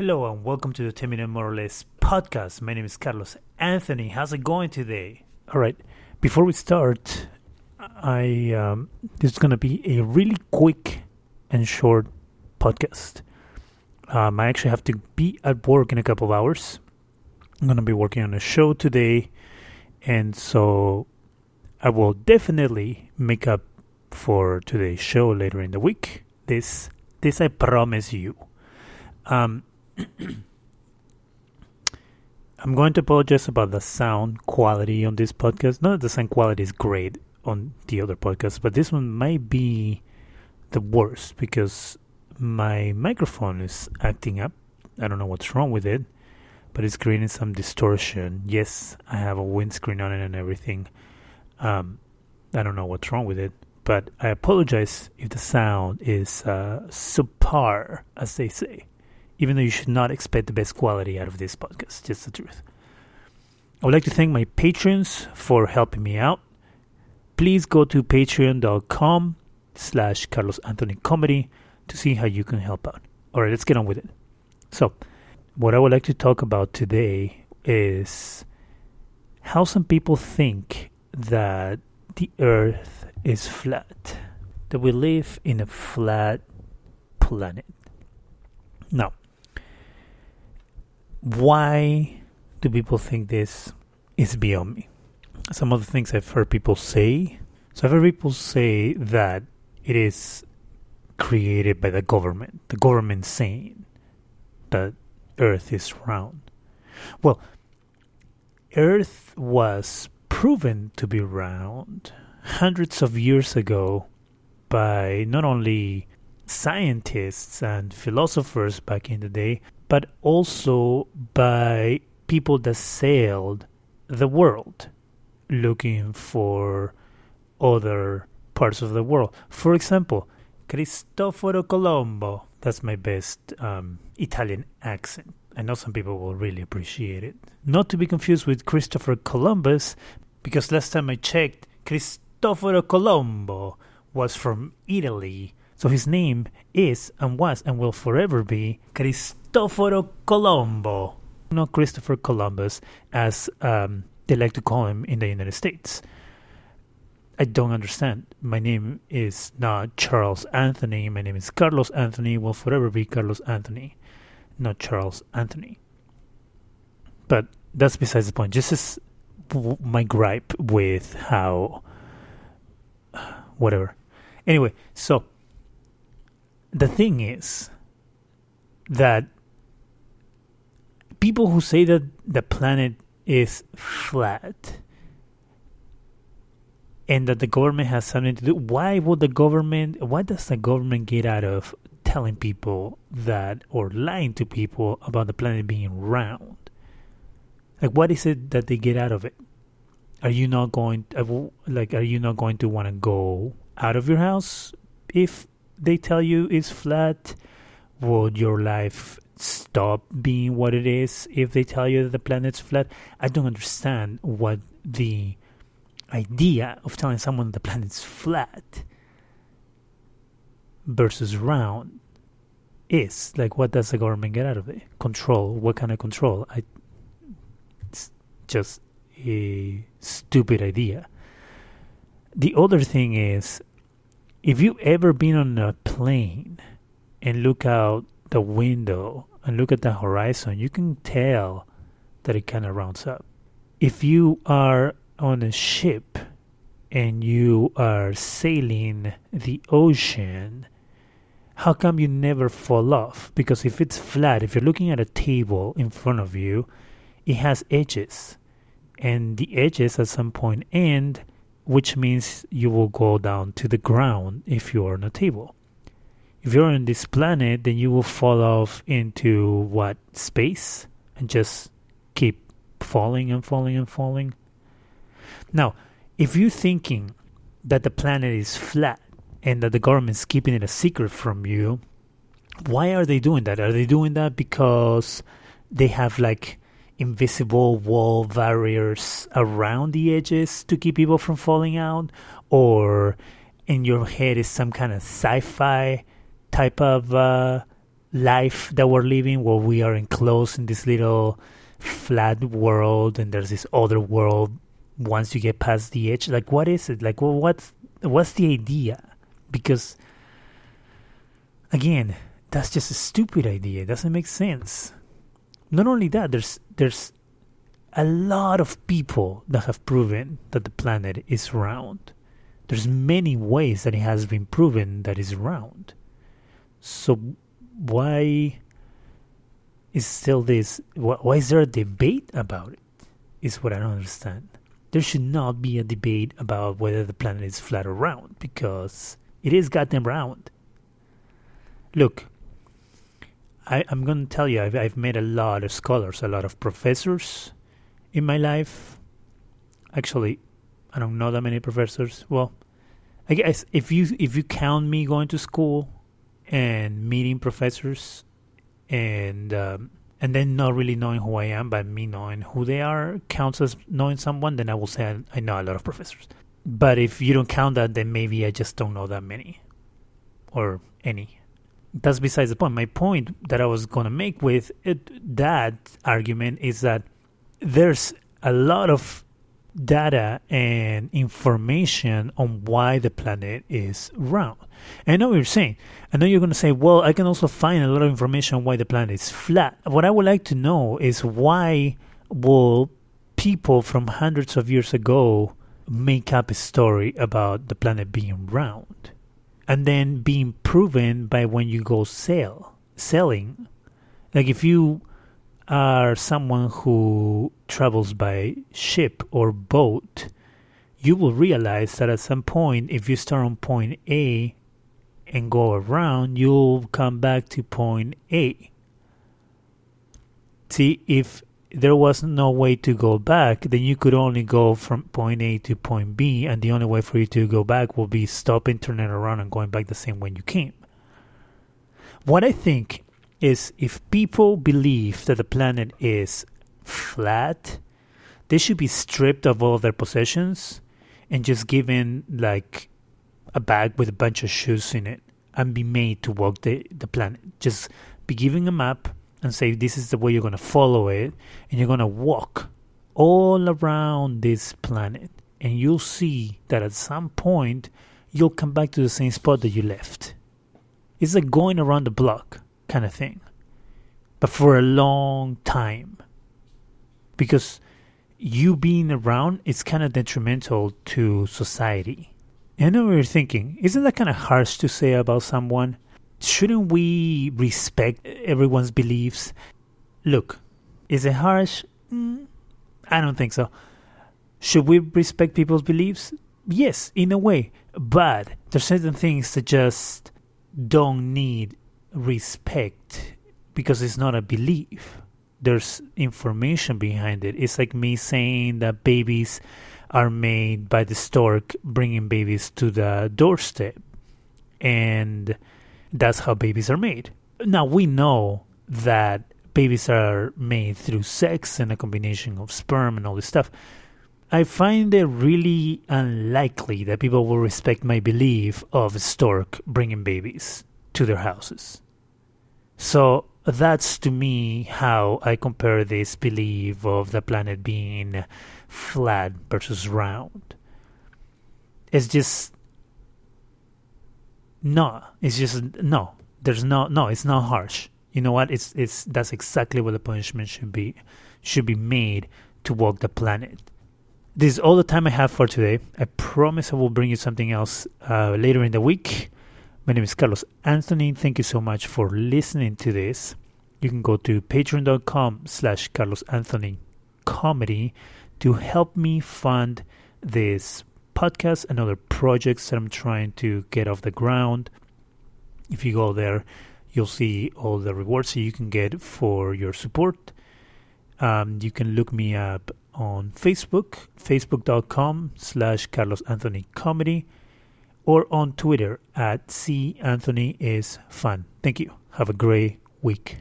Hello and welcome to the 10 Minute More or Less podcast. My name is Carlos Anthony. How's it going today? All right. Before we start, I um, this is going to be a really quick and short podcast. Um, I actually have to be at work in a couple of hours. I'm going to be working on a show today, and so I will definitely make up for today's show later in the week. This this I promise you. Um, I'm going to apologize about the sound quality on this podcast. Not that the sound quality is great on the other podcasts, but this one might be the worst because my microphone is acting up. I don't know what's wrong with it, but it's creating some distortion. Yes, I have a windscreen on it and everything. Um, I don't know what's wrong with it, but I apologize if the sound is uh, subpar, as they say even though you should not expect the best quality out of this podcast. Just the truth. I would like to thank my patrons for helping me out. Please go to patreon.com slash Carlos Anthony Comedy to see how you can help out. All right, let's get on with it. So, what I would like to talk about today is how some people think that the earth is flat, that we live in a flat planet. Now, why do people think this is beyond me? Some of the things I've heard people say. So I've heard people say that it is created by the government. The government saying that Earth is round. Well, Earth was proven to be round hundreds of years ago by not only scientists and philosophers back in the day, but also by people that sailed the world looking for other parts of the world. For example, Cristoforo Colombo. That's my best um, Italian accent. I know some people will really appreciate it. Not to be confused with Christopher Columbus, because last time I checked, Cristoforo Colombo was from Italy. So his name is and was and will forever be Cristoforo Colombo, not Christopher Columbus, as um, they like to call him in the United States. I don't understand. My name is not Charles Anthony. My name is Carlos Anthony. Will forever be Carlos Anthony, not Charles Anthony. But that's besides the point. Just as my gripe with how. Whatever. Anyway, so the thing is that people who say that the planet is flat and that the government has something to do why would the government what does the government get out of telling people that or lying to people about the planet being round? Like what is it that they get out of it? Are you not going like are you not going to want to go out of your house if they tell you it's flat would your life stop being what it is if they tell you that the planet's flat? I don't understand what the idea of telling someone the planet's flat versus round is. Like, what does the government get out of it? Control. What kind of control? I. It's just a stupid idea. The other thing is, if you've ever been on a plane and look out the window and look at the horizon, you can tell that it kind of rounds up. If you are on a ship and you are sailing the ocean, how come you never fall off? Because if it's flat, if you're looking at a table in front of you, it has edges. And the edges at some point end, which means you will go down to the ground if you're on a table if you're on this planet, then you will fall off into what space and just keep falling and falling and falling. Now, if you're thinking that the planet is flat and that the government's keeping it a secret from you, why are they doing that? Are they doing that because they have like invisible wall barriers around the edges to keep people from falling out? Or in your head is some kind of sci fi type of uh, life that we're living where we are enclosed in this little flat world and there's this other world once you get past the edge? Like what is it? Like well, what's what's the idea? Because again that's just a stupid idea. It doesn't make sense not only that there's there's a lot of people that have proven that the planet is round. There's many ways that it has been proven that it's round. So why is still this why is there a debate about it is what i don't understand. There should not be a debate about whether the planet is flat or round because it is goddamn round. Look, I, am going to tell you, I've, I've met a lot of scholars, a lot of professors in my life. Actually, I don't know that many professors. Well, I guess if you if you count me going to school and meeting professors and um, and then not really knowing who I am, but me knowing who they are counts as knowing someone, then I will say I, I know a lot of professors. But if you don't count that, then maybe I just don't know that many or any. That's besides the point. My point that I was going to make with it, that argument is that there's a lot of data and information on why the planet is round. And I know what you're saying. I know you're going to say, well, I can also find a lot of information on why the planet is flat. What I would like to know is why will people from hundreds of years ago make up a story about the planet being round and then being proven by when you go sail sailing like if you are someone who travels by ship or boat, you will realize that at some point, if you start on point A and go around, you'll come back to point A. See, if there was no way to go back, then you could only go from point A to point B, and the only way for you to go back will be stopping, turning around, and going back the same way you came. What I think is if people believe that the planet is flat, they should be stripped of all their possessions and just given like a bag with a bunch of shoes in it and be made to walk the, the planet. Just be given a map and say this is the way you're going to follow it and you're going to walk all around this planet and you'll see that at some point you'll come back to the same spot that you left. It's like going around the block kind of thing. But for a long time. Because you being around is kind of detrimental to society. And I know what you're thinking. Isn't that kind of harsh to say about someone? Shouldn't we respect everyone's beliefs? Look, is it harsh? Mm, I don't think so. Should we respect people's beliefs? Yes, in a way. But there's certain things that just don't need respect because it's not a belief. There's information behind it. It's like me saying that babies are made by the stork bringing babies to the doorstep. And that's how babies are made. Now, we know that babies are made through sex and a combination of sperm and all this stuff. I find it really unlikely that people will respect my belief of a stork bringing babies to their houses. So that's to me how I compare this belief of the planet being flat versus round. It's just no, it's just no. There's no no. It's not harsh. You know what? It's it's that's exactly what the punishment should be should be made to walk the planet. This is all the time I have for today. I promise I will bring you something else uh, later in the week. My name is Carlos Anthony. Thank you so much for listening to this. You can go to patreon.com slash Carlos Anthony comedy to help me fund this podcast and other projects that I'm trying to get off the ground. If you go there, you'll see all the rewards that you can get for your support. Um, you can look me up on Facebook, facebook.com slash Carlos Anthony Comedy or on Twitter at C Anthony is fun. Thank you. Have a great week.